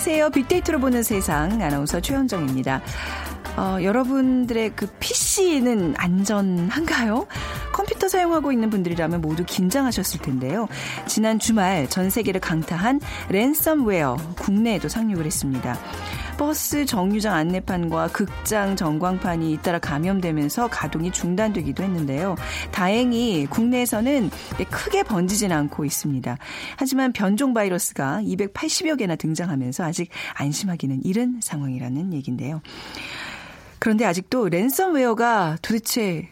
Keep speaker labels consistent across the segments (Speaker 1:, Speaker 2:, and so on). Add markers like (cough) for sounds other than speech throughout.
Speaker 1: 안녕하세요. 빅데이터로 보는 세상 아나운서 최현정입니다. 어, 여러분들의 그 PC는 안전한가요? 컴퓨터 사용하고 있는 분들이라면 모두 긴장하셨을 텐데요. 지난 주말 전 세계를 강타한 랜섬웨어 국내에도 상륙을 했습니다. 버스 정류장 안내판과 극장 전광판이 잇따라 감염되면서 가동이 중단되기도 했는데요. 다행히 국내에서는 크게 번지진 않고 있습니다. 하지만 변종 바이러스가 280여 개나 등장하면서 아직 안심하기는 이른 상황이라는 얘기인데요. 그런데 아직도 랜섬웨어가 도대체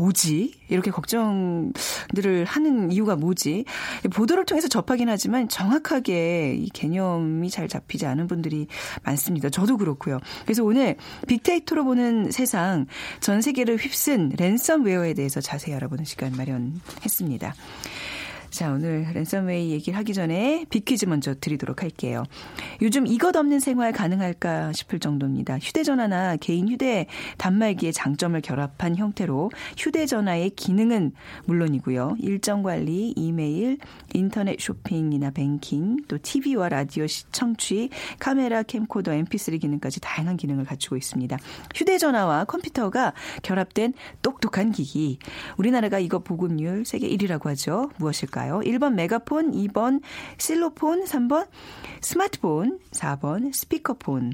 Speaker 1: 뭐지? 이렇게 걱정들을 하는 이유가 뭐지? 보도를 통해서 접하긴 하지만 정확하게 이 개념이 잘 잡히지 않은 분들이 많습니다. 저도 그렇고요. 그래서 오늘 빅데이터로 보는 세상 전 세계를 휩쓴 랜섬웨어에 대해서 자세히 알아보는 시간 마련했습니다. 자, 오늘 랜섬웨이 얘기를 하기 전에 빅퀴즈 먼저 드리도록 할게요. 요즘 이것 없는 생활 가능할까 싶을 정도입니다. 휴대전화나 개인 휴대 단말기의 장점을 결합한 형태로 휴대전화의 기능은 물론이고요. 일정 관리, 이메일, 인터넷 쇼핑이나 뱅킹, 또 TV와 라디오 시청 취, 카메라, 캠코더, mp3 기능까지 다양한 기능을 갖추고 있습니다. 휴대전화와 컴퓨터가 결합된 똑똑한 기기. 우리나라가 이거 보급률 세계 1위라고 하죠. 무엇일까 요? 볼까요? 1번 메가폰, 2번 실로폰, 3번 스마트폰, 4번 스피커폰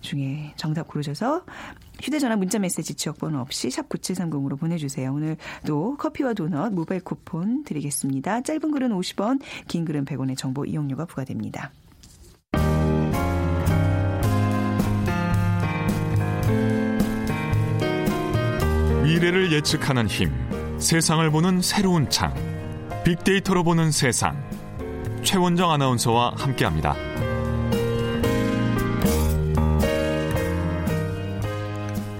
Speaker 1: 중에 정답 고르셔서 휴대전화 문자메시지 지역번호 없이 샵 9730으로 보내주세요. 오늘도 커피와 도넛 모바일 쿠폰 드리겠습니다. 짧은 글은 50원, 긴 글은 100원의 정보 이용료가 부과됩니다.
Speaker 2: 미래를 예측하는 힘, 세상을 보는 새로운 창. 빅데이터로 보는 세상. 최원정 아나운서와 함께합니다.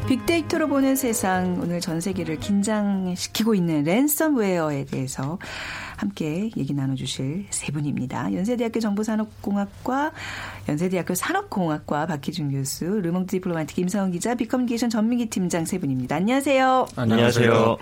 Speaker 1: 빅데이터로 보는 세상 오늘 전 세계를 긴장시키고 있는 랜섬웨어에 대해서 함께 얘기 나눠주실 세 분입니다. 연세대학교 정보산업공학과 연세대학교 산업공학과 박희준 교수, 르몽드 디플로마틱 김성훈 기자, 빅커뮤니케이션 전민기 팀장 세 분입니다. 안녕하세요.
Speaker 3: 안녕하세요.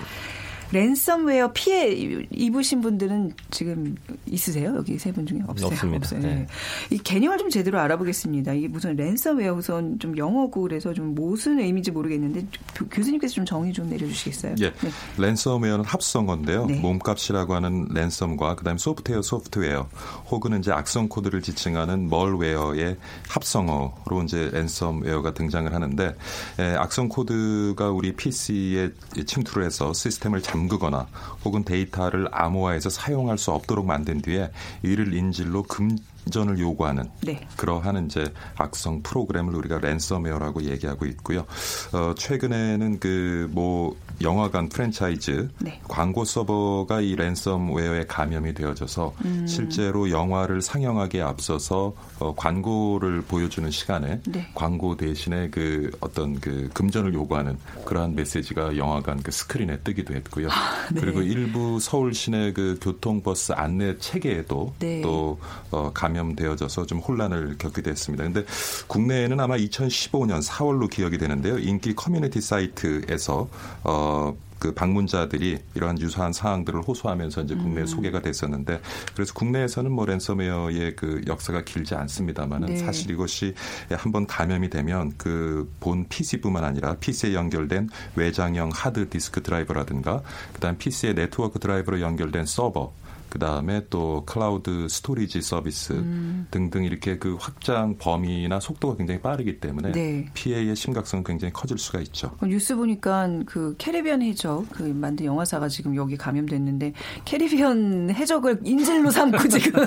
Speaker 1: 랜섬웨어 피해 입으신 분들은 지금 있으세요? 여기 세 분 중에 없어요?
Speaker 3: 없습니다.
Speaker 1: 없어요.
Speaker 3: 네.
Speaker 1: 이 개념을 좀 제대로 알아보겠습니다. 이게 무슨 랜섬웨어 우선 좀 영어고 그래서 좀 무슨 의미인지 모르겠는데 교수님께서 좀 정의 좀 내려주시겠어요?
Speaker 4: 예,
Speaker 1: 네.
Speaker 4: 랜섬웨어는 합성어인데요.
Speaker 1: 네.
Speaker 4: 몸값이라고 하는 ransom과 그다음에 소프트웨어, 소프트웨어 혹은 이제 악성 코드를 지칭하는 malware의 합성어로 이제 랜섬웨어가 등장을 하는데 에, 악성 코드가 우리 PC에 침투를 해서 시스템을 잠그거나 혹은 데이터를 암호화해서 사용할 수 없도록 만든 뒤에 이를 인질로 금전을 요구하는
Speaker 1: 네.
Speaker 4: 그러한 이제 악성 프로그램을 우리가 랜섬웨어라고 얘기하고 있고요. 어, 최근에는 그 뭐 영화관 프랜차이즈
Speaker 1: 네.
Speaker 4: 광고 서버가 이 랜섬웨어에 감염이 되어져서
Speaker 1: 음.
Speaker 4: 실제로 영화를 상영하기에 앞서서 어, 광고를 보여주는 시간에
Speaker 1: 네.
Speaker 4: 광고 대신에 그 어떤 그 금전을 요구하는 그러한 메시지가 영화관 그 스크린에 뜨기도 했고요.
Speaker 1: 아, 네.
Speaker 4: 그리고 일부 서울 시내 그 교통버스 안내 체계에도
Speaker 1: 네.
Speaker 4: 또 어, 감염되어져서 좀 혼란을 겪기도 했습니다. 근데 국내에는 아마 2015년 4월로 기억이 되는데요. 인기 커뮤니티 사이트에서 어, 그 방문자들이 이러한 유사한 사항들을 호소하면서 이제 국내에
Speaker 1: 음.
Speaker 4: 소개가 됐었는데 그래서 국내에서는 뭐 랜섬웨어의 그 역사가 길지 않습니다만은
Speaker 1: 네.
Speaker 4: 사실 이것이 한번 감염이 되면 그 본 PC뿐만 아니라 PC에 연결된 외장형 하드 디스크 드라이버라든가 그다음 PC의 네트워크 드라이버로 연결된 서버 그 다음에 또 클라우드 스토리지 서비스
Speaker 1: 음.
Speaker 4: 등등 이렇게 그 확장 범위나 속도가 굉장히 빠르기 때문에
Speaker 1: 네.
Speaker 4: 피해의 심각성은 굉장히 커질 수가 있죠.
Speaker 1: 어, 뉴스 보니까 그 캐리비안 해적 그 만든 영화사가 지금 여기 감염됐는데 캐리비안 해적을 인질로 삼고 (laughs) 지금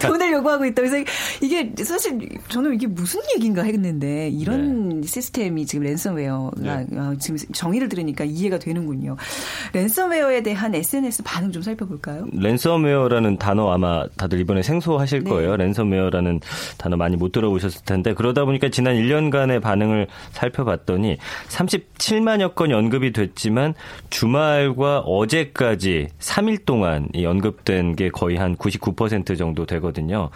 Speaker 1: 돈을 요구하고 있다. 그래서 이게 사실 저는 이게 무슨 얘기인가 했는데 이런
Speaker 3: 네.
Speaker 1: 시스템이 지금 랜섬웨어가
Speaker 4: 네.
Speaker 1: 어, 지금 정의를 들으니까 이해가 되는군요. 랜섬웨어에 대한 SNS 반응 좀 살펴볼까요?
Speaker 3: 랜섬웨어라는 단어 아마 다들 이번에 생소하실
Speaker 1: 네.
Speaker 3: 거예요. 랜섬웨어라는 단어 많이 못 들어보셨을 텐데 그러다 보니까 지난 1년간의 반응을 살펴봤더니 37만여 건이 언급이 됐지만 주말과 어제까지 3일 동안 이 언급된 게 거의 한 99% 정도 되거든요.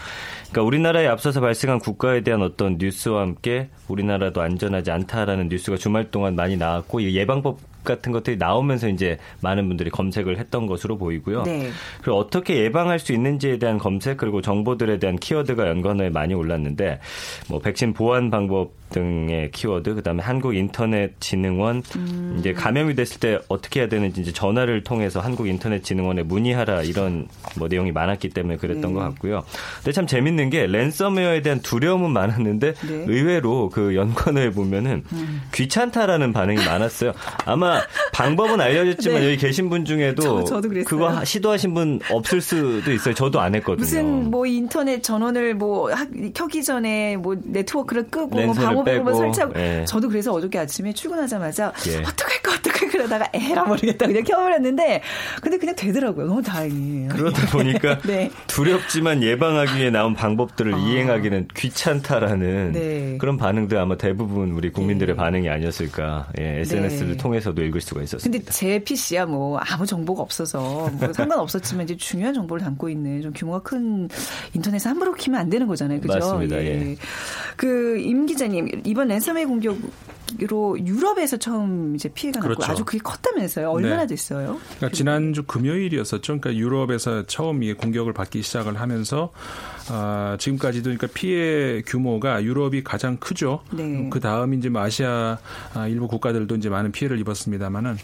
Speaker 3: 그러니까 우리나라에 앞서서 발생한 국가에 대한 어떤 뉴스와 함께 우리나라도 안전하지 않다라는 뉴스가 주말 동안 많이 나왔고 이 예방법 같은 것들이 나오면서 이제 많은 분들이 검색을 했던 것으로 보이고요. 네. 그리고 어떻게 예방할 수 있는지에 대한 검색 그리고 정보들에 대한 키워드가 연관어에 많이 올랐는데 뭐 백신 보안 방법 등의 키워드, 그다음에 한국 인터넷 진흥원 음. 이제 감염이 됐을 때 어떻게 해야 되는지 이제 전화를 통해서 한국 인터넷 진흥원에 문의하라 이런 뭐 내용이 많았기 때문에 그랬던 네. 것 같고요. 근데 참 재밌는 게 랜섬웨어에 대한 두려움은 많았는데 네. 의외로 그 연관어에 보면은 음. 귀찮다라는 반응이 많았어요. 아마 방법은 알려졌지만 (laughs) 네. 여기 계신 분 중에도 저, 그거 시도하신 분 없을 수도 있어요. 저도 안 했거든요.
Speaker 1: 무슨 뭐 인터넷 전원을 뭐 켜기 전에 뭐 네트워크를 끄고 뭐 방어 벽을 설치하고 예. 저도 그래서 어저께 아침에 출근하자마자 예. 어떡할까 어떡할까 그러다가 에라 모르겠다 그냥 켜버렸는데 근데 그냥 되더라고요. 너무 다행이에요.
Speaker 3: 그러다 보니까 (laughs) 네. 두렵지만 예방하기 위해 나온 방법들을 아. 이행하기는 귀찮다라는 네. 그런 반응들 아마 대부분 우리 국민들의 네. 반응이 아니었을까. 예, SNS를 네. 통해서도 읽을 수가 있었습니다.
Speaker 1: 근데 제 PC야 뭐 아무 정보가 없어서 뭐 상관없었지만 이제 중요한 정보를 담고 있는 좀 규모가 큰 인터넷에 함부로 키면 안 되는 거잖아요. 그죠?
Speaker 3: 맞습니다. 예. 예.
Speaker 1: 그임 기자님 이번 랜섬웨어 공격으 로 유럽에서 처음 이제 피해가 그렇죠. 났고 아주 그게 컸다면서요. 얼마나 네. 됐어요?
Speaker 5: 그러니까 지난주 금요일이었었죠. 그러니까 유럽에서 처음 이 공격을 받기 시작을 하면서 아, 지금까지도 그러니까 피해 규모가 유럽이 가장 크죠. 네. 그 다음 이제 뭐 아시아 아, 일부 국가들도 이제 많은 피해를 입었습니다만은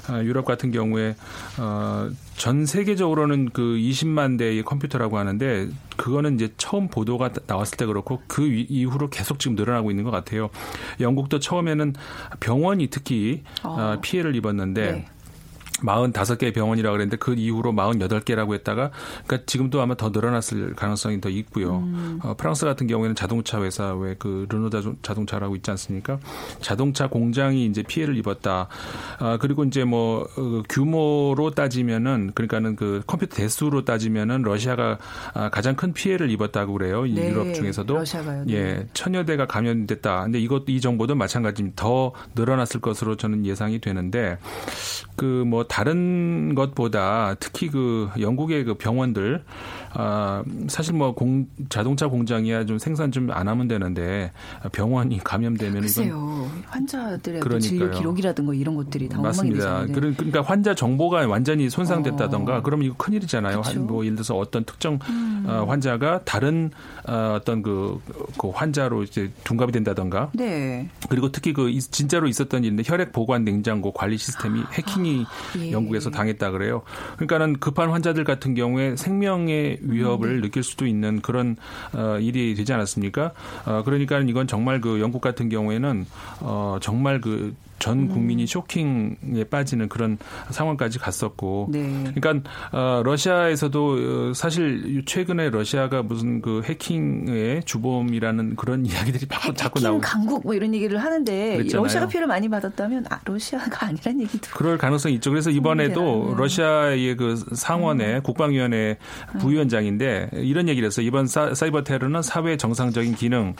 Speaker 5: 아, 유럽 같은 경우에 어, 전 세계적으로는 그 20만 대의 컴퓨터라고 하는데 그거는 이제 처음 보도가 나왔을 때 그렇고 그 이후로 계속 지금 늘어나고 있는 것 같아요. 영국도 처음에는 병원이 특히 어. 피해를 입었는데 네. 45개 병원이라고 그랬는데 그 이후로 48개라고 했다가 그러니까 지금도 아마 더 늘어났을 가능성이 더 있고요. 음. 어, 프랑스 같은 경우에는 자동차 회사 왜 그 르노 자동차라고 있지 않습니까? 자동차 공장이 이제 피해를 입었다. 아, 그리고 이제 뭐 어, 규모로 따지면은 그러니까는 그 컴퓨터 대수로 따지면은 러시아가 아, 가장 큰 피해를 입었다고 그래요. 네. 유럽 중에서도
Speaker 1: 러시아가요. 네.
Speaker 5: 예, 천여 대가 감염됐다. 근데 이것 이 정보도 마찬가지입니다. 더 늘어났을 것으로 저는 예상이 되는데 그 뭐 다른 것보다 특히 그 영국의 그 병원들 아 사실 뭐 공, 자동차 공장이야 좀 생산 좀 안 하면 되는데 병원이 감염되면
Speaker 1: 글쎄요 환자들의 그 진료 기록이라든가 이런 것들이 다
Speaker 5: 맞습니다. 그러니까 환자 정보가 완전히 손상됐다던가 어. 그러면 이거 큰 일이잖아요. 한, 뭐 예를 들어서 어떤 특정 음. 어, 환자가 다른 어, 어떤 그, 그 환자로 이제 둔갑이 된다던가. 네. 그리고 특히 그 진짜로 있었던 일인데 혈액 보관 냉장고 관리 시스템이 해킹이 아, 예. 영국에서 당했다 그래요. 그러니까는 급한 환자들 같은 경우에 생명의 위협을 음, 네. 느낄 수도 있는 그런 어, 일이 되지 않았습니까? 어, 그러니까 이건 정말 그 영국 같은 경우에는 어, 정말 그 전 음. 국민이 쇼킹에 빠지는 그런 상황까지 갔었고, 네. 그러니까 어, 러시아에서도 어, 사실 최근에 러시아가 무슨 그 해킹의 주범이라는 그런 (laughs) 이야기들이 자꾸 자꾸 나오고
Speaker 1: 강국 뭐 이런 얘기를 하는데 그랬잖아요. 러시아가 피해를 많이 받았다면 아, 러시아가 (laughs) 아니란 얘기도
Speaker 5: 그럴 가능성이 있죠. 그래서 이번에도 러시아의 그 상원의 음. 국방위원회 부위원장인데 이런 얘기를 했어요. 이번 사, 이버 테러는 사회 정상적인 기능,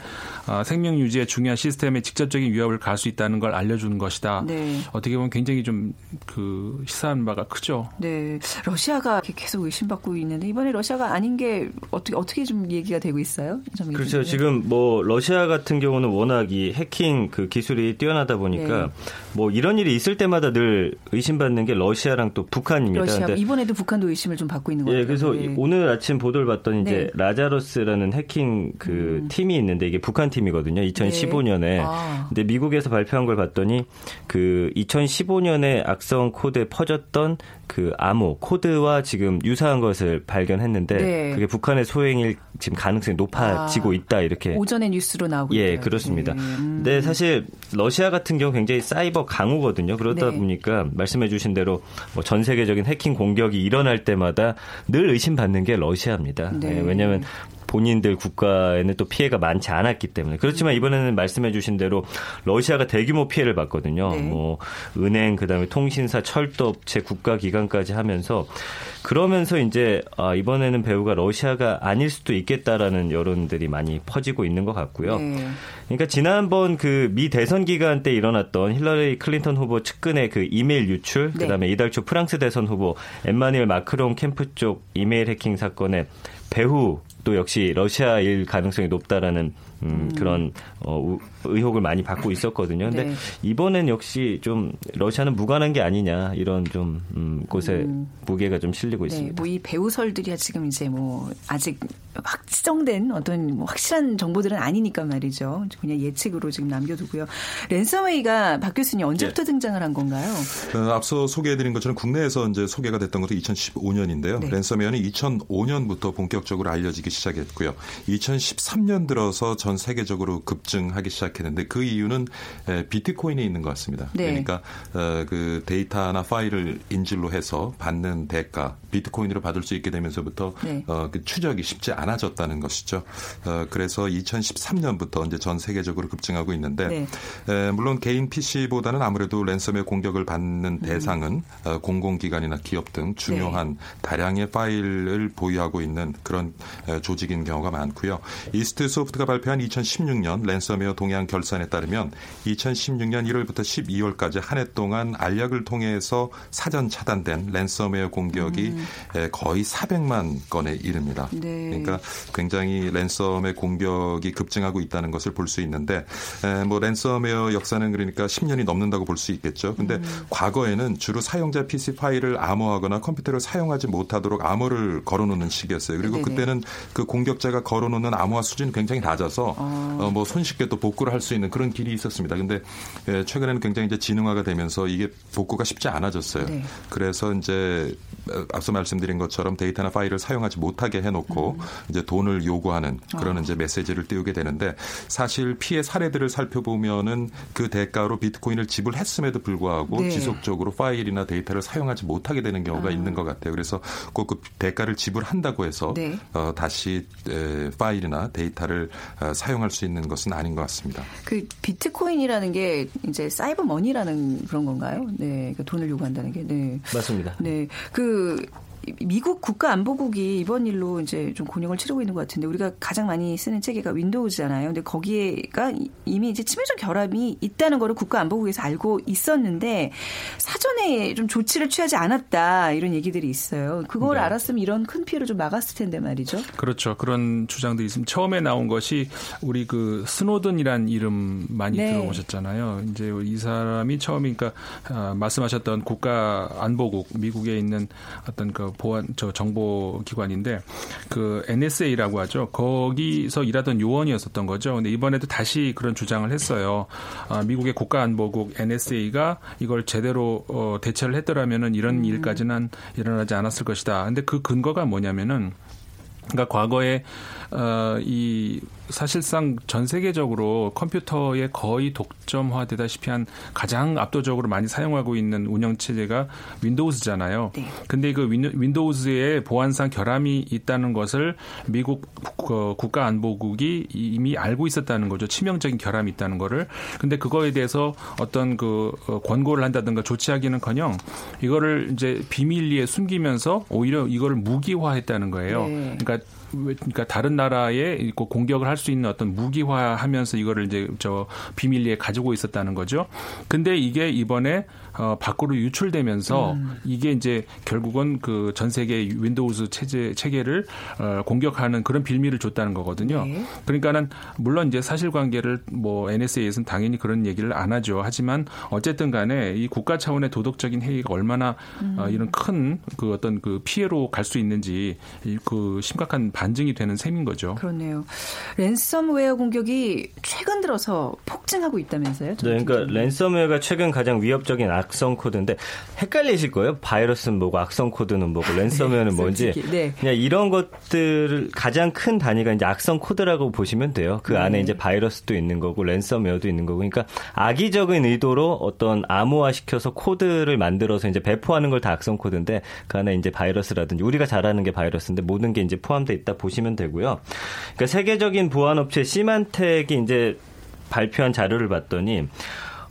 Speaker 5: 어, 생명 유지에 중요한 시스템에 직접적인 위협을 가할 수 있다는 걸 알려주는 것. 것이다. 네. 어떻게 보면 굉장히 좀 그 시사한 바가 크죠.
Speaker 1: 네, 러시아가 계속 의심받고 있는데 이번에 러시아가 아닌 게 어떻게 어떻게 좀 얘기가 되고 있어요?
Speaker 3: 그렇죠. 지금 뭐 러시아 같은 경우는 워낙 이 해킹 그 기술이 뛰어나다 보니까 네. 뭐 이런 일이 있을 때마다 늘 의심받는 게 러시아랑 또 북한입니다.
Speaker 1: 러시아 이번에도 북한도 의심을 좀 받고 있는 거예요.
Speaker 3: 예, 그래서 네. 오늘 아침 보도를 봤더니 이제 네. 라자로스라는 해킹 그 음. 팀이 있는데 이게 북한 팀이거든요. 2015년에. 아. 근데 미국에서 발표한 걸 봤더니 그 2015년에 악성 코드에 퍼졌던 그 암호 코드와 지금 유사한 것을 발견했는데 네. 그게 북한의 소행일 지금 가능성이 높아지고 아, 있다 이렇게
Speaker 1: 오전에 뉴스로 나오고
Speaker 3: 예 있더라고요. 그렇습니다. 네. 음. 근데 사실 러시아 같은 경우 굉장히 사이버 강우거든요. 그러다 네. 보니까 말씀해주신 대로 뭐 전 세계적인 해킹 공격이 일어날 때마다 늘 의심받는 게 러시아입니다. 네. 네, 왜냐하면 본인들 국가에는 또 피해가 많지 않았기 때문에 그렇지만 이번에는 말씀해주신 대로 러시아가 대규모 피해를 봤거든요. 네. 뭐 은행 그다음에 통신사, 철도업체, 국가기관까지 하면서 그러면서 이제 아, 이번에는 배우가 러시아가 아닐 수도 있겠다라는 여론들이 많이 퍼지고 있는 것 같고요. 네. 그러니까 지난번 그 미 대선 기간 때 일어났던 힐러리 클린턴 후보 측근의 그 이메일 유출, 네. 그다음에 이달 초 프랑스 대선 후보 엠마뉘엘 마크롱 캠프 쪽 이메일 해킹 사건에 배후 또 역시 러시아일 가능성이 높다라는 음, 음. 그런 어, 의혹을 많이 받고 있었거든요. 근데 네. 이번엔 역시 좀 러시아는 무관한 게 아니냐 이런 좀 음, 곳에 음. 무게가 좀 실리고 네, 있습니다.
Speaker 1: 뭐 이 배후설들이 지금 이제 뭐 아직 확정된 어떤 뭐 확실한 정보들은 아니니까 말이죠. 그냥 예측으로 지금 남겨두고요. 랜섬웨이가 박 교수님 언제부터 네. 등장을 한 건가요?
Speaker 4: 어, 앞서 소개해드린 것처럼 국내에서 이제 소개가 됐던 것도 2015년인데요. 네. 랜섬웨어는 2005년부터 본격적으로 알려지기 시작했고요. 2013년 들어서 전 세계적으로 급증하기 시작했는데 그 이유는 비트코인에 있는 것 같습니다. 네. 그러니까 어, 그 데이터나 파일을 인질로 해서 받는 대가 비트코인으로 받을 수 있게 되면서부터 네. 어, 그 추적이 쉽지 않아졌다는 것이죠. 어, 그래서 2013년부터 이제 전 세계적으로 급증하고 있는데 네. 에, 물론 개인 PC보다는 아무래도 랜섬웨어 공격을 받는 음. 대상은 어, 공공기관이나 기업 등 중요한 네. 다량의 파일을 보유하고 있는 그런 에, 조직인 경우가 많고요. 이스트 소프트가 발표한 2016년 랜섬웨어 동향 결산에 따르면 2016년 1월부터 12월까지 한 해 동안 알약을 통해서 사전 차단된 랜섬웨어 공격이 음. 거의 400만 건에 이릅니다. 네. 그러니까 굉장히 랜섬의 공격이 급증하고 있다는 것을 볼 수 있는데 뭐 랜섬웨어 역사는 그러니까 10년이 넘는다고 볼 수 있겠죠. 근데 음. 과거에는 주로 사용자 PC 파일을 암호하거나 컴퓨터를 사용하지 못하도록 암호를 걸어놓는 시기였어요. 그리고 네네. 그때는 그 공격자가 걸어놓는 암호화 수준이 굉장히 낮아서 아. 어, 뭐 손쉽게 또 복구를 할 수 있는 그런 길이 있었습니다. 근데 최근에는 굉장히 이제 지능화가 되면서 이게 복구가 쉽지 않아졌어요. 네. 그래서 이제 앞서 말씀드린 것처럼 데이터나 파일을 사용하지 못하게 해놓고 음. 이제 돈을 요구하는 그런 어. 이제 메시지를 띄우게 되는데 사실 피해 사례들을 살펴보면은 그 대가로 비트코인을 지불했음에도 불구하고 네. 지속적으로 파일이나 데이터를 사용하지 못하게 되는 경우가 아. 있는 것 같아요. 그래서 꼭 그 대가를 지불한다고 해서 네. 어, 다시 에, 파일이나 데이터를 어, 사용할 수 있는 것은 아닌 것 같습니다.
Speaker 1: 그 비트코인이라는 게 이제 사이버 머니라는 그런 건가요? 네, 그 돈을 요구한다는 게. 네,
Speaker 3: 맞습니다.
Speaker 1: 네, 그그 미국 국가안보국이 이번 일로 이제 좀 곤욕을 치르고 있는 것 같은데 우리가 가장 많이 쓰는 체계가 윈도우즈잖아요. 근데 거기에가 이미 이제 치명적 결함이 있다는 거를 국가안보국에서 알고 있었는데 사전에 좀 조치를 취하지 않았다 이런 얘기들이 있어요. 그걸 네. 알았으면 이런 큰 피해를 좀 막았을 텐데 말이죠.
Speaker 5: 그렇죠. 그런 주장도 있습니다. 처음에 나온 것이 우리 그 스노든이란 이름 많이 네. 들어보셨잖아요. 이제 이 사람이 처음이니까 아, 말씀하셨던 국가안보국 미국에 있는 어떤 그 보안 저 정보 기관인데 그 NSA라고 하죠. 거기서 일하던 요원이었었던 거죠. 근데 이번에도 다시 그런 주장을 했어요. 아, 미국의 국가안보국 NSA가 이걸 제대로 어, 대처를 했더라면은 이런 음. 일까지는 일어나지 않았을 것이다. 근데 그 근거가 뭐냐면은 그러니까 과거에 어, 이 사실상 전 세계적으로 컴퓨터에 거의 독점화되다시피 한 가장 압도적으로 많이 사용하고 있는 운영 체제가 윈도우즈잖아요. 네. 근데 그 윈도우즈에 보안상 결함이 있다는 것을 미국 국가안보국이 이미 알고 있었다는 거죠. 치명적인 결함이 있다는 거를. 근데 그거에 대해서 어떤 그 어, 권고를 한다든가 조치하기는커녕 이거를 이제 비밀리에 숨기면서 오히려 이거를 무기화했다는 거예요. 네. 그러니까 그러니까 다른 나라에 공격을 할 수 있는 어떤 무기화하면서 이거를 이제 저 비밀리에 가지고 있었다는 거죠. 근데 이게 이번에 어, 밖으로 유출되면서 음. 이게 이제 결국은 그 전 세계 윈도우즈 체제 체계를 어, 공격하는 그런 빌미를 줬다는 거거든요. 네. 그러니까는 물론 이제 사실관계를 뭐 NSA에서는 당연히 그런 얘기를 안 하죠. 하지만 어쨌든 간에 이 국가 차원의 도덕적인 해이가 얼마나 음. 어, 이런 큰 그 어떤 그 피해로 갈 수 있는지 그 심각한 반증이 되는 셈인 거죠.
Speaker 1: 그렇네요. 랜섬웨어 공격이 최근 들어서 폭증하고 있다면서요?
Speaker 3: 네, 그러니까 랜섬웨어가 최근 가장 위협적인 악성 코드인데 헷갈리실 거예요. 바이러스는 뭐고 악성 코드는 뭐고 랜섬웨어는 (laughs) 네, 뭔지. 네. 그냥 이런 것들 가장 큰 단위가 이제 악성 코드라고 보시면 돼요. 그 안에 네. 이제 바이러스도 있는 거고 랜섬웨어도 있는 거고. 그러니까 악의적인 의도로 어떤 암호화 시켜서 코드를 만들어서 이제 배포하는 걸 다 악성 코드인데 그 안에 이제 바이러스라든지 우리가 잘 아는 게 바이러스인데 모든 게 이제 포함되어 있다 보시면 되고요. 그러니까 세계적인 보안 업체 시만텍이 이제 발표한 자료를 봤더니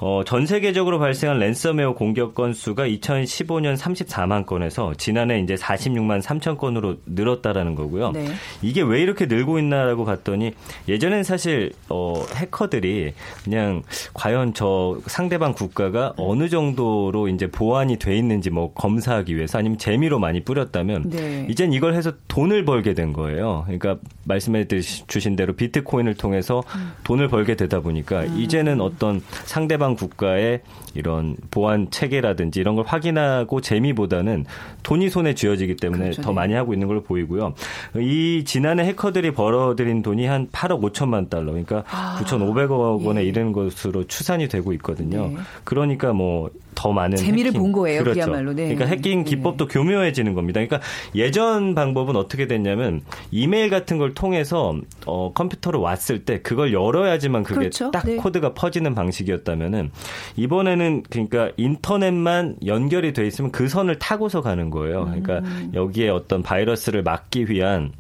Speaker 3: 어, 전 세계적으로 발생한 랜섬웨어 공격 건수가 2015년 34만 건에서 지난해 이제 46만 3천 건으로 늘었다라는 거고요. 네. 이게 왜 이렇게 늘고 있나라고 봤더니 예전엔 사실 어, 해커들이 그냥 과연 저 상대방 국가가 어느 정도로 이제 보안이 돼 있는지 뭐 검사하기 위해서 아니면 재미로 많이 뿌렸다면 네. 이젠 이걸 해서 돈을 벌게 된 거예요. 그러니까 말씀해 주신 대로 비트코인을 통해서 음. 돈을 벌게 되다 보니까 음. 이제는 어떤 상대방 국가의 이런 보안 체계라든지 이런 걸 확인하고 재미보다는 돈이 손에 쥐어지기 때문에 그렇죠. 더 많이 하고 있는 걸로 보이고요. 이 지난해 해커들이 벌어들인 돈이 한 8억 5천만 달러, 그러니까 아. 9,500억 원에 예. 이르는 것으로 추산이 되고 있거든요. 네. 그러니까 뭐 더 많은
Speaker 1: 재미를
Speaker 3: 해킹.
Speaker 1: 본 거예요. 그렇죠. 그야말로.
Speaker 3: 네. 그러니까 해킹 네. 기법도 네. 교묘해지는 겁니다. 그러니까 예전 방법은 어떻게 됐냐면 이메일 같은 걸 통해서 어, 컴퓨터로 왔을 때 그걸 열어야지만 그게 그렇죠. 딱 네. 코드가 퍼지는 방식이었다면은 이번에는 그러니까 인터넷만 연결이 돼 있으면 그 선을 타고서 가는 거예요. 그러니까 음. 여기에 어떤 바이러스를 막기 위한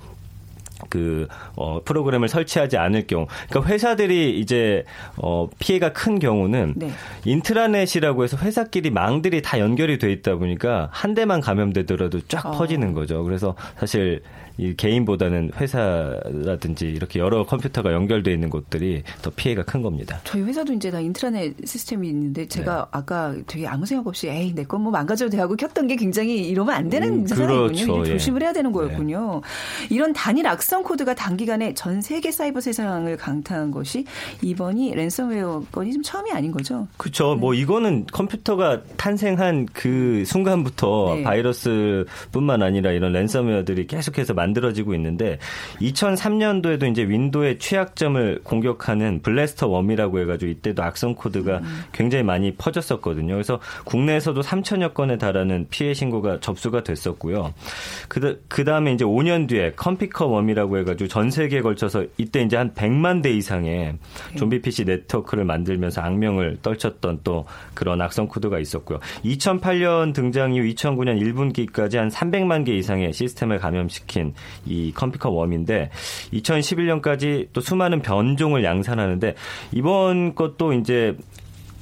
Speaker 3: 그 어, 프로그램을 설치하지 않을 경우, 그러니까 회사들이 이제 어, 피해가 큰 경우는 네. 인트라넷이라고 해서 회사끼리 망들이 다 연결이 돼 있다 보니까 한 대만 감염되더라도 쫙 어. 퍼지는 거죠. 그래서 사실 이 개인보다는 회사라든지 이렇게 여러 컴퓨터가 연결돼 있는 곳들이 더 피해가 큰 겁니다.
Speaker 1: 저희 회사도 이제 다 인트라넷 시스템이 있는데 제가 네. 아까 되게 아무 생각 없이 에이 내 건 뭐 망가져도 되고 켰던 게 굉장히 이러면 안 되는 음, 세상이군요. 그렇죠. 예. 조심을 해야 되는 거였군요. 네. 이런 단일 악성 코드가 단기간에 전 세계 사이버 세상을 강타한 것이 이번이 랜섬웨어 건이 좀 처음이 아닌 거죠.
Speaker 3: 그렇죠. 네. 뭐 이거는 컴퓨터가 탄생한 그 순간부터 네. 바이러스뿐만 아니라 이런 랜섬웨어들이 계속해서 만 만들어지고 있는데 2003년도에도 이제 윈도우의 취약점을 공격하는 블래스터 웜이라고 해가지고 이때도 악성 코드가 음. 굉장히 많이 퍼졌었거든요. 그래서 국내에서도 3천여 건에 달하는 피해 신고가 접수가 됐었고요. 그, 그 다음에 이제 5년 뒤에 컨피커 웜이라고 해가지고 전 세계에 걸쳐서 이때 이제 한 100만 대 이상의 네. 좀비 PC 네트워크를 만들면서 악명을 떨쳤던 또 그런 악성 코드가 있었고요. 2008년 등장 이후 2009년 1분기까지 한 300만 개 이상의 시스템을 감염시킨 이 컴퓨터 웜인데 2011년까지 또 수많은 변종을 양산하는데 이번 것도 이제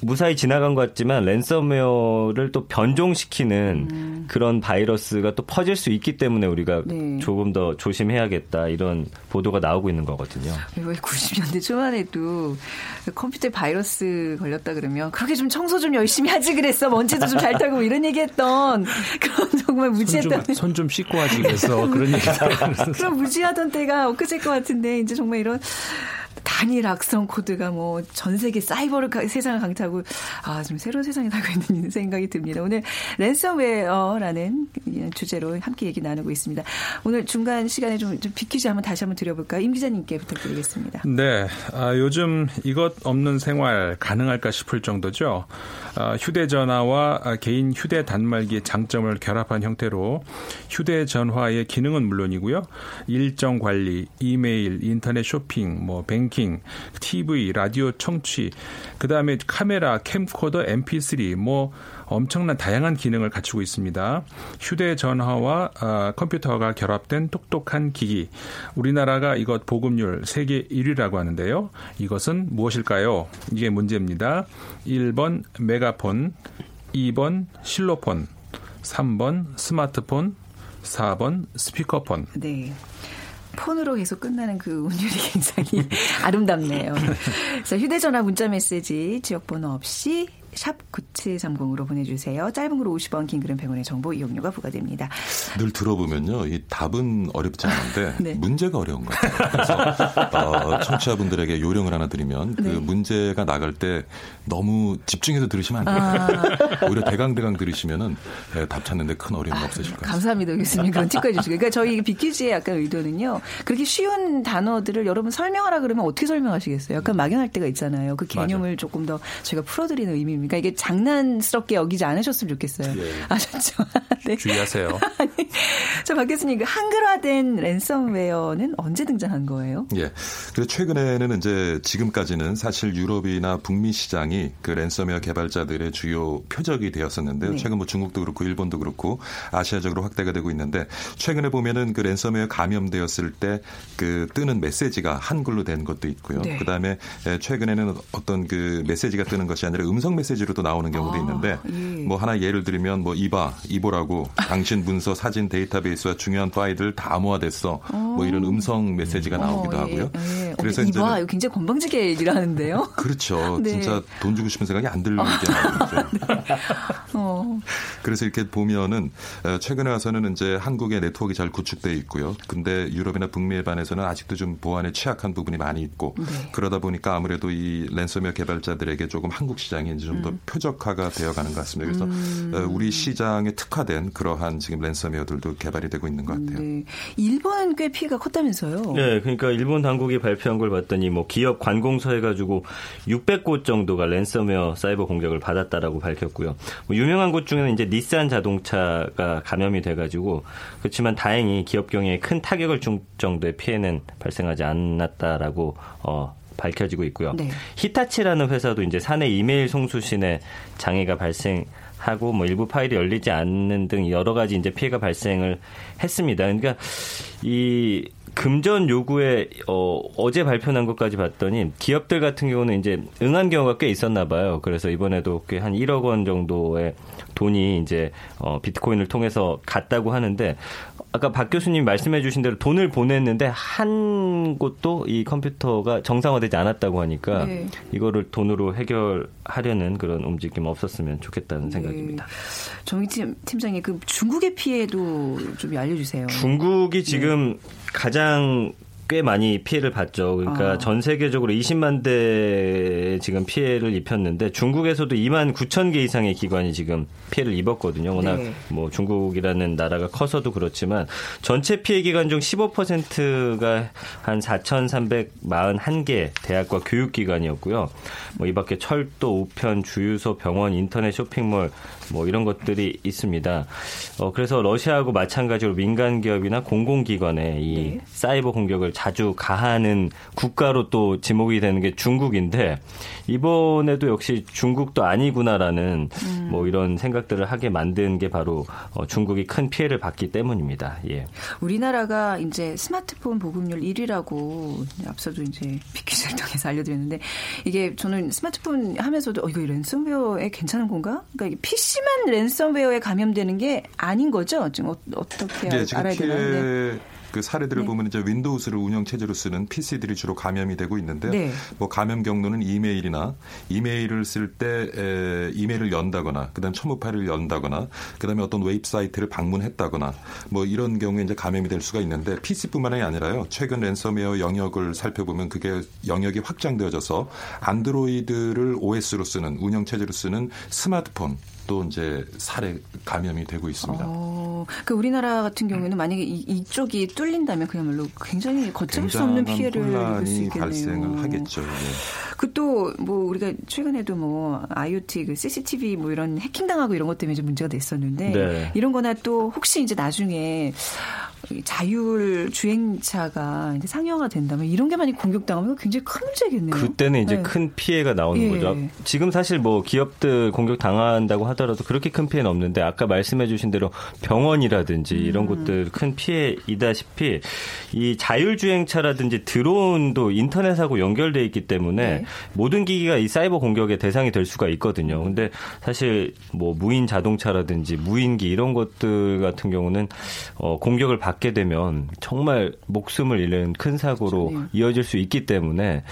Speaker 3: 무사히 지나간 것 같지만 랜섬웨어를 또 변종시키는 음. 그런 바이러스가 또 퍼질 수 있기 때문에 우리가 네. 조금 더 조심해야겠다 이런 보도가 나오고 있는 거거든요.
Speaker 1: 왜 90년대 초반에도 컴퓨터 바이러스 걸렸다 그러면 그렇게 좀 청소 좀 열심히 하지 그랬어 먼지도 좀 잘 타고 이런 얘기했던 (laughs) 그런 정말 무지했던
Speaker 5: 손 좀 씻고 하지 그래서 그런 얘기 (laughs)
Speaker 1: 그런 무지하던 때가 엊그제 것 같은데 이제 정말 이런 단일 악성 코드가 뭐 전 세계 사이버를 세상을 강타하고 아좀 새로운 세상에 살고 있는 (laughs) 생각이 듭니다. 오늘 랜섬웨어라는 주제로 함께 얘기 나누고 있습니다. 오늘 중간 시간에 좀, 좀 퀴즈 한번 다시 한번 드려볼까요? 임 기자님께 부탁드리겠습니다.
Speaker 5: 네, 아, 요즘 이것 없는 생활 가능할까 싶을 정도죠. 아, 휴대전화와 아, 개인 휴대 단말기의 장점을 결합한 형태로 휴대전화의 기능은 물론이고요. 일정 관리, 이메일, 인터넷 쇼핑, 뭐 뱅킹, TV, 라디오 청취, 그 다음에 카메라, 캠코더, MP3, 뭐 엄청난 다양한 기능을 갖추고 있습니다. 휴대전화와 어, 컴퓨터가 결합된 똑똑한 기기. 우리나라가 이것 보급률 세계 1위라고 하는데요. 이것은 무엇일까요? 이게 문제입니다. 1번 메가폰, 2번 실로폰, 3번 스마트폰, 4번 스피커폰.
Speaker 1: 네. 폰으로 계속 끝나는 그 운율이 (laughs) 굉장히 아름답네요. 그래서 휴대전화 문자 메시지 지역번호 없이 샵 9730으로 보내주세요. 짧은 글은 50원, 긴 글은 100원의 정보 이용료가 부과됩니다.
Speaker 4: 늘 들어보면요. 이 답은 어렵지 않은데 (laughs) 네. 문제가 어려운 것 같아요. 그래서 어, 청취자분들에게 요령을 하나 드리면 그 네. 그 문제가 나갈 때 너무 집중해서 들으시면 안 돼요. 아. 오히려 대강대강 들으시면은 네, 답 찾는데 큰 어려움이 아, 없으실 거예요.
Speaker 1: 감사합니다. 교수님. 그런 팁까지 주시고. 그러니까 저희 비키즈의 약간 의도는요. 그렇게 쉬운 단어들을 여러분 설명하라 그러면 어떻게 설명하시겠어요? 약간 막연할 때가 있잖아요. 그 개념을 맞아. 조금 더 제가 풀어드리는 의미 아닙니까? 이게 장난스럽게 여기지 않으셨으면 좋겠어요. 예. 아셨죠? (laughs)
Speaker 5: 네. 주의하세요. (laughs)
Speaker 1: 자, 박 교수님, 그 한글화된 랜섬웨어는 언제 등장한 거예요?
Speaker 4: 예. 그래서 최근에는 이제 지금까지는 사실 유럽이나 북미 시장이 그 랜섬웨어 개발자들의 주요 표적이 되었었는데요. 네. 최근 뭐 중국도 그렇고 일본도 그렇고 아시아적으로 확대가 되고 있는데 최근에 보면은 그 랜섬웨어 감염되었을 때 그 뜨는 메시지가 한글로 된 것도 있고요. 네. 그다음에 최근에는 어떤 그 메시지가 뜨는 것이 아니라 음성 메시지 로도 나오는 경우도 아, 있는데 예. 뭐 하나 예를 들면 뭐 이봐 이보라고 당신 문서 사진 데이터베이스와 중요한 파일들 다 암호화됐어. 뭐 이런 음성 메시지가 어, 나오기도 어, 하고요.
Speaker 1: 예, 예. 그래서 이제 이봐 굉장히 건방지게 일하는데요.
Speaker 4: 그렇죠. (laughs) 네. 진짜 돈 주고 싶은 생각이 안 들게 하는 거죠. (laughs) 네. 어. 그래서 이렇게 보면은 어, 최근에 와서는 이제 한국의 네트워크가 잘 구축돼 있고요. 근데 유럽이나 북미에 반해서는 아직도 좀 보안에 취약한 부분이 많이 있고 네. 그러다 보니까 아무래도 이 랜섬웨어 개발자들에게 조금 한국 시장이 이제 좀더 음. 표적화가 되어가는 것 같습니다. 그래서 음. 어, 우리 시장에 특화된 그러한 지금 랜섬웨어들도 개발이 되고 있는 것 같아요. 네.
Speaker 1: 일본은 꽤 피해가 컸다면서요?
Speaker 3: 네, 그러니까 일본 당국이 발표 한 걸 봤더니 뭐 기업 관공서 해가지고 600곳 정도가 랜섬웨어 사이버 공격을 받았다라고 밝혔고요. 뭐 유명한 곳 중에는 이제 닛산 자동차가 감염이 돼가지고 그렇지만 다행히 기업 경영에 큰 타격을 준 정도의 피해는 발생하지 않았다라고 어, 밝혀지고 있고요. 네. 히타치라는 회사도 이제 사내 이메일 송수신에 장애가 발생 하고 뭐 일부 파일이 열리지 않는 등 여러 가지 이제 피해가 발생을 했습니다. 그러니까 이 금전 요구에 어, 어제 발표난 것까지 봤더니 기업들 같은 경우는 이제 응한 경우가 꽤 있었나 봐요. 그래서 이번에도 꽤 한 1억 원 정도의 돈이 이제 어, 비트코인을 통해서 갔다고 하는데 아까 박 교수님 말씀해 주신 대로 돈을 보냈는데 한 곳도 이 컴퓨터가 정상화되지 않았다고 하니까 네. 이거를 돈으로 해결하려는 그런 움직임 없었으면 좋겠다는 네. 생각입니다.
Speaker 1: 정희팀 팀장님 그 중국의 피해도 좀 알려주세요.
Speaker 3: 중국이 지금 네. 가장 꽤 많이 피해를 봤죠. 그러니까 아. 전 세계적으로 20만 대 지금 피해를 입혔는데 중국에서도 2만 9천 개 이상의 기관이 지금 피해를 입었거든요. 워낙 네. 뭐 중국이라는 나라가 커서도 그렇지만 전체 피해 기관 중 15%가 한 4,341개 대학과 교육기관이었고요. 뭐 이 밖에 철도, 우편, 주유소, 병원, 인터넷 쇼핑몰 뭐 이런 것들이 있습니다. 어, 그래서 러시아하고 마찬가지로 민간 기업이나 공공기관에 이 네. 사이버 공격을 자주 가하는 국가로 또 지목이 되는 게 중국인데 이번에도 역시 중국도 아니구나라는 음. 뭐 이런 생각들을 하게 만든 게 바로 어, 중국이 큰 피해를 받기 때문입니다. 예.
Speaker 1: 우리나라가 이제 스마트폰 보급률 1위라고 앞서도 이제 비키즈를 통해서 알려드렸는데 이게 저는 스마트폰 하면서도 어, 이거 랜섬웨어에 괜찮은 건가? 그러니까 PC만 랜섬웨어에 감염되는 게 아닌 거죠? 지금 어, 떻게 네, 알아야 되나요? 네.
Speaker 4: 그 사례들을 네. 보면 이제 윈도우스를 운영 체제로 쓰는 PC들이 주로 감염이 되고 있는데 네. 뭐 감염 경로는 이메일이나 이메일을 쓸 때 이메일을 연다거나 그다음 첨부 파일을 연다거나 그다음에 어떤 웹사이트를 방문했다거나 뭐 이런 경우에 이제 감염이 될 수가 있는데 PC뿐만이 아니라요. 최근 랜섬웨어 영역을 살펴보면 그게 영역이 확장되어져서 안드로이드를 OS로 쓰는 운영 체제로 쓰는 스마트폰 또 이제 살해 감염이 되고 있습니다. 어,
Speaker 1: 그 우리나라 같은 경우에는 만약에 이, 쪽이 뚫린다면 그야말로 굉장히 걷잡을 수 없는 피해를 입을 수 있겠네요.
Speaker 4: 발생을 하겠죠. 예.
Speaker 1: 그또 뭐 우리가 최근에도 뭐 IoT 그 CCTV 뭐 이런 해킹 당하고 이런 것 때문에 좀 문제가 됐었는데 네. 이런 거나 또 혹시 이제 나중에 자율 주행차가 이제 상용화 된다면 이런 게 많이 공격당하면 굉장히 큰 문제겠네요.
Speaker 3: 그때는 이제 네. 큰 피해가 나오는 예. 거죠. 지금 사실 뭐 기업들 공격 당한다고 하더라도 그렇게 큰 피해는 없는데 아까 말씀해 주신 대로 병원이라든지 음. 이런 곳들 큰 피해이다시피 이 자율 주행차라든지 드론도 인터넷하고 연결돼 있기 때문에 네. 모든 기기가 이 사이버 공격의 대상이 될 수가 있거든요. 근데 사실 뭐 무인 자동차라든지 무인기 이런 것들 같은 경우는 어 공격을 받 받게 되면 정말 목숨을 잃는 큰 사고로 그렇죠. 이어질 수 있기 때문에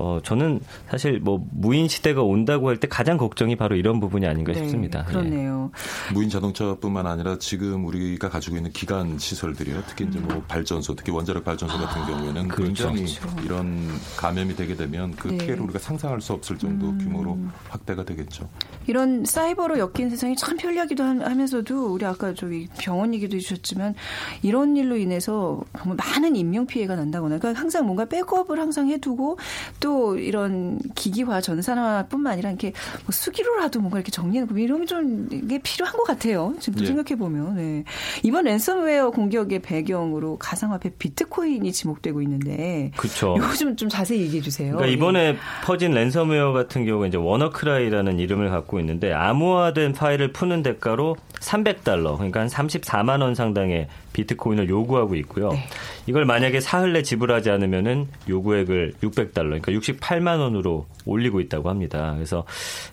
Speaker 3: 어, 저는 사실 뭐 무인 시대가 온다고 할 때 가장 걱정이 바로 이런 부분이 아닌가 네, 싶습니다.
Speaker 1: 그렇네요.
Speaker 4: 예. 무인 자동차뿐만 아니라 지금 우리가 가지고 있는 기관 시설들이요. 특히 이제 뭐 음. 발전소, 특히 원자력 발전소 같은 아, 경우에는 그렇죠. 굉장히 그렇죠. 이런 감염이 되게 되면 그 네. 피해를 우리가 상상할 수 없을 정도 음. 규모로 확대가 되겠죠.
Speaker 1: 이런 사이버로 엮인 세상이 참 편리하기도 하면서도 우리 아까 저기 병원 얘기도 해주셨지만 이런 일로 인해서 정말 많은 인명 피해가 난다거나 그러니까 항상 뭔가 백업을 항상 해두고 또또 이런 기기화 전산화뿐만 아니라 이렇게 뭐 수기로라도 뭔가 이렇게 정리하는 이런 좀 이게 필요한 것 같아요. 지금 또 네. 생각해 보면 네. 이번 랜섬웨어 공격의 배경으로 가상화폐 비트코인이 지목되고 있는데,
Speaker 3: 그렇죠.
Speaker 1: 이거 좀, 좀 자세히 얘기해 주세요.
Speaker 3: 그러니까 이번에 네. 퍼진 랜섬웨어 같은 경우가 이제 워너크라이라는 이름을 갖고 있는데 암호화된 파일을 푸는 대가로 300달러, 그러니까 한 34만 원 상당의 비트코인을 요구하고 있고요. 네. 이걸 만약에 사흘 내 지불하지 않으면은 요구액을 600달러, 그러니까 68만 원으로 올리고 있다고 합니다. 그래서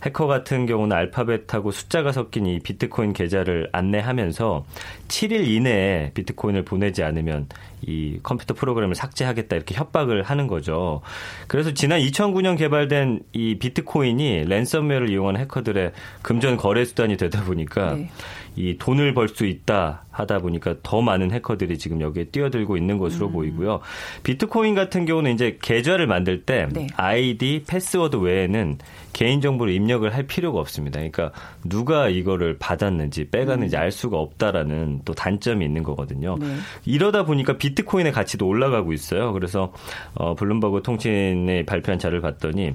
Speaker 3: 해커 같은 경우는 알파벳하고 숫자가 섞인 이 비트코인 계좌를 안내하면서 7일 이내에 비트코인을 보내지 않으면 이 컴퓨터 프로그램을 삭제하겠다 이렇게 협박을 하는 거죠. 그래서 지난 2009년 개발된 이 비트코인이 랜섬웨어를 이용한 해커들의 금전 거래 수단이 되다 보니까 네. 이 돈을 벌 수 있다 하다 보니까 더 많은 해커들이 지금 여기에 뛰어들고 있는 것으로 음. 보이고요. 비트코인 같은 경우는 이제 계좌를 만들 때 네. 아이디, 패스워드 외에는 개인정보를 입력을 할 필요가 없습니다. 그러니까 누가 이거를 받았는지 빼갔는지 음. 알 수가 없다라는 또 단점이 있는 거거든요. 네. 이러다 보니까 비트코인의 가치도 올라가고 있어요. 그래서 어, 블룸버그 통신이 발표한 자료를 봤더니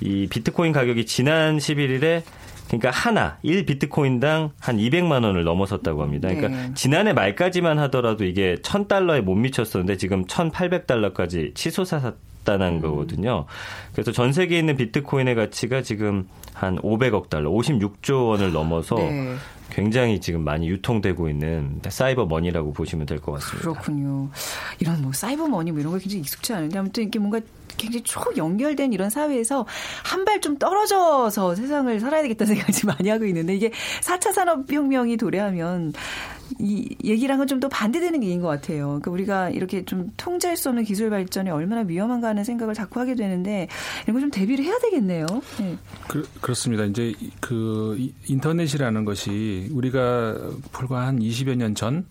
Speaker 3: 이 비트코인 가격이 지난 11일에 그러니까 하나 1 비트코인당 한 200만 원을 넘어섰다고 합니다. 그러니까 네. 지난해 말까지만 하더라도 이게 1000달러에 못 미쳤었는데 지금 1800달러까지 치솟았다는 음. 거거든요. 그래서 전 세계에 있는 비트코인의 가치가 지금 한 500억 달러, 56조 원을 넘어서 네. 굉장히 지금 많이 유통되고 있는 사이버 머니라고 보시면 될 것 같습니다.
Speaker 1: 그렇군요. 이런 뭐 사이버 머니 뭐 이런 거 굉장히 익숙치 않은데 아무튼 이게 뭔가 굉장히 초 연결된 이런 사회에서 한 발 좀 떨어져서 세상을 살아야 되겠다는 생각을 지금 많이 하고 있는데 이게 4차 산업혁명이 도래하면 이 얘기랑은 좀더 반대되는 얘기인 것 같아요. 그러니까 우리가 이렇게 좀 통제할 수 없는 기술 발전이 얼마나 위험한가 하는 생각을 자꾸 하게 되는데 이런 걸좀 대비를 해야 되겠네요. 네.
Speaker 5: 그, 렇습니다 이제 그 인터넷이라는 것이 우리가 불과 한 20여 년 전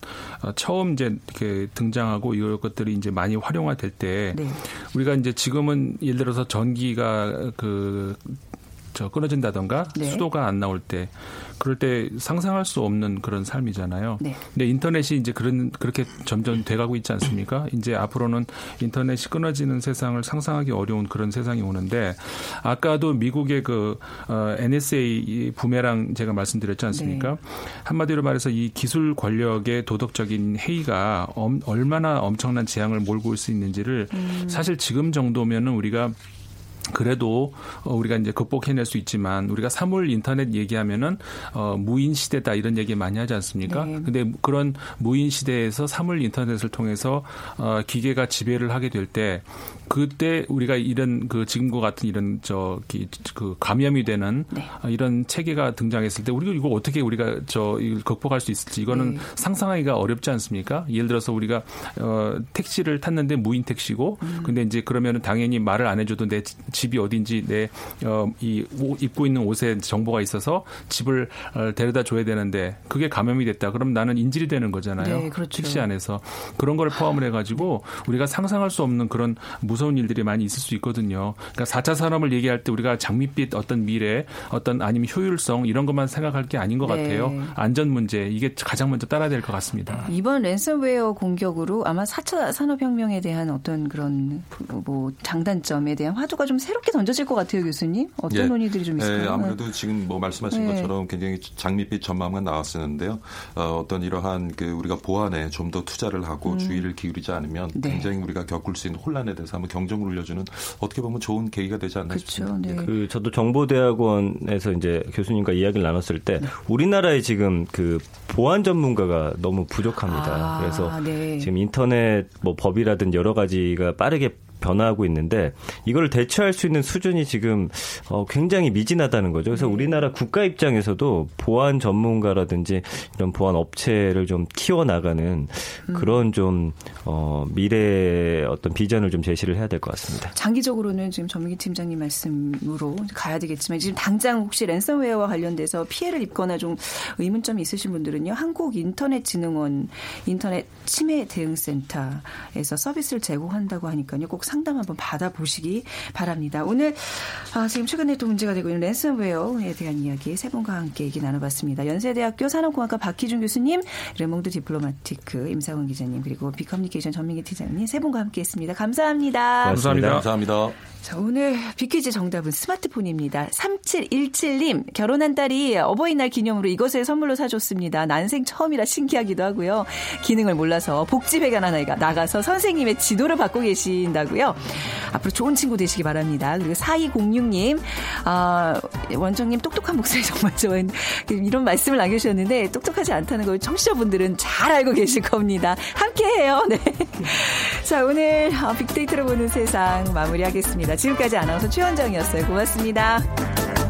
Speaker 5: 처음 이제 이렇게 등장하고 이런 것들이 이제 많이 활용화될 때 네. 우리가 이제 지금은 예를 들어서 전기가 그 저 끊어진다던가 네. 수도가 안 나올 때 그럴 때 상상할 수 없는 그런 삶이잖아요. 네. 근데 인터넷이 이제 그런 그렇게 점점 돼가고 있지 않습니까? 이제 앞으로는 인터넷이 끊어지는 세상을 상상하기 어려운 그런 세상이 오는데 아까도 미국의 그 어, NSA 부메랑 제가 말씀드렸지 않습니까? 네. 한마디로 말해서 이 기술 권력의 도덕적인 해이가 엄, 얼마나 엄청난 재앙을 몰고 올 수 있는지를 음. 사실 지금 정도면은 우리가 그래도 어, 우리가 이제 극복해낼 수 있지만 우리가 사물 인터넷 얘기하면은 어 무인 시대다 이런 얘기 많이 하지 않습니까? 네. 근데 그런 무인 시대에서 사물 인터넷을 통해서 어 기계가 지배를 하게 될 때 그때 우리가 이런 그 지금과 같은 이런 저기 그 감염이 되는 네. 어, 이런 체계가 등장했을 때 우리가 이거 어떻게 우리가 저 이걸 극복할 수 있을지 이거는 네. 상상하기가 어렵지 않습니까? 예를 들어서 우리가 어 택시를 탔는데 무인 택시고 음. 근데 이제 그러면은 당연히 말을 안 해줘도 내 집이 어딘지 내 어, 이 입고 있는 옷에 정보가 있어서 집을 어, 데려다 줘야 되는데 그게 감염이 됐다. 그럼 나는 인질이 되는 거잖아요. 네, 그렇죠. 택시 안에서 그런 걸 포함을 해가지고 우리가 상상할 수 없는 그런 무서운 일들이 많이 있을 수 있거든요. 그러니까 4차 산업을 얘기할 때 우리가 장밋빛 어떤 미래, 어떤 아니면 효율성 이런 것만 생각할 게 아닌 것 네. 같아요. 안전 문제 이게 가장 먼저 따라야 될 것 같습니다.
Speaker 1: 이번 랜섬웨어 공격으로 아마 4차 산업혁명에 대한 어떤 그런 뭐 장단점에 대한 화두가 좀 새롭게 던져질 것 같아요, 교수님. 어떤 예. 논의들이 좀 있을까요? 예,
Speaker 4: 아무래도 지금 뭐 말씀하신 예. 것처럼 굉장히 장밋빛 전망만 나왔었는데요. 어, 떤 이러한 그 우리가 보안에 좀 더 투자를 하고 음. 주의를 기울이지 않으면 네. 굉장히 우리가 겪을 수 있는 혼란에 대해서 한번 경종을 울려주는 어떻게 보면 좋은 계기가 되지 않나 그렇죠. 싶습니다.
Speaker 3: 네. 그 저도 정보대학원에서 이제 교수님과 이야기를 나눴을 때 네. 우리나라에 지금 그 보안 전문가가 너무 부족합니다. 아, 그래서 네. 지금 인터넷 뭐 법이라든 여러 가지가 빠르게 변화하고 있는데 이걸 대처할 수 있는 수준이 지금 어, 굉장히 미진하다는 거죠. 그래서 네. 우리나라 국가 입장에서도 보안 전문가라든지 이런 보안 업체를 좀 키워 나가는 음. 그런 좀 어, 미래의 어떤 비전을 좀 제시를 해야 될 것 같습니다.
Speaker 1: 장기적으로는 지금 전민기 팀장님 말씀으로 가야 되겠지만 지금 당장 혹시 랜섬웨어와 관련돼서 피해를 입거나 좀 의문점이 있으신 분들은요. 한국인터넷진흥원 인터넷 침해 대응센터에서 서비스를 제공한다고 하니까요. 꼭 상담 한번 받아보시기 바랍니다. 오늘 아, 지금 최근에 또 문제가 되고 있는 랜섬웨어에 대한 이야기 세 분과 함께 얘기 나눠봤습니다. 연세대학교 산업공학과 박희준 교수님, 레몽드 디플로마티크 임상훈 기자님 그리고 비커뮤니케이션 커뮤니케이션 전민기 팀장님 세 분과 함께 했습니다. 감사합니다.
Speaker 5: 감사합니다.
Speaker 4: 감사합니다.
Speaker 1: 자, 오늘 비퀴즈 정답은 스마트폰입니다. 3717님, 결혼한 딸이 어버이날 기념으로 이것을 선물로 사줬습니다. 난생 처음이라 신기하기도 하고요. 기능을 몰라서 복지회관 하나가 나가서 선생님의 지도를 받고 계신다고요. 앞으로 좋은 친구 되시기 바랍니다. 그리고 4206 님, 아, 원정님 똑똑한 목소리 정말 좋은 이런 말씀을 남겨주셨는데 똑똑하지 않다는 걸 청취자분들은 잘 알고 계실 겁니다. 함께해요. 네. 자, 오늘 어, 빅데이터로 보는 세상 마무리하겠습니다. 지금까지 아나운서 최원정이었어요. 고맙습니다.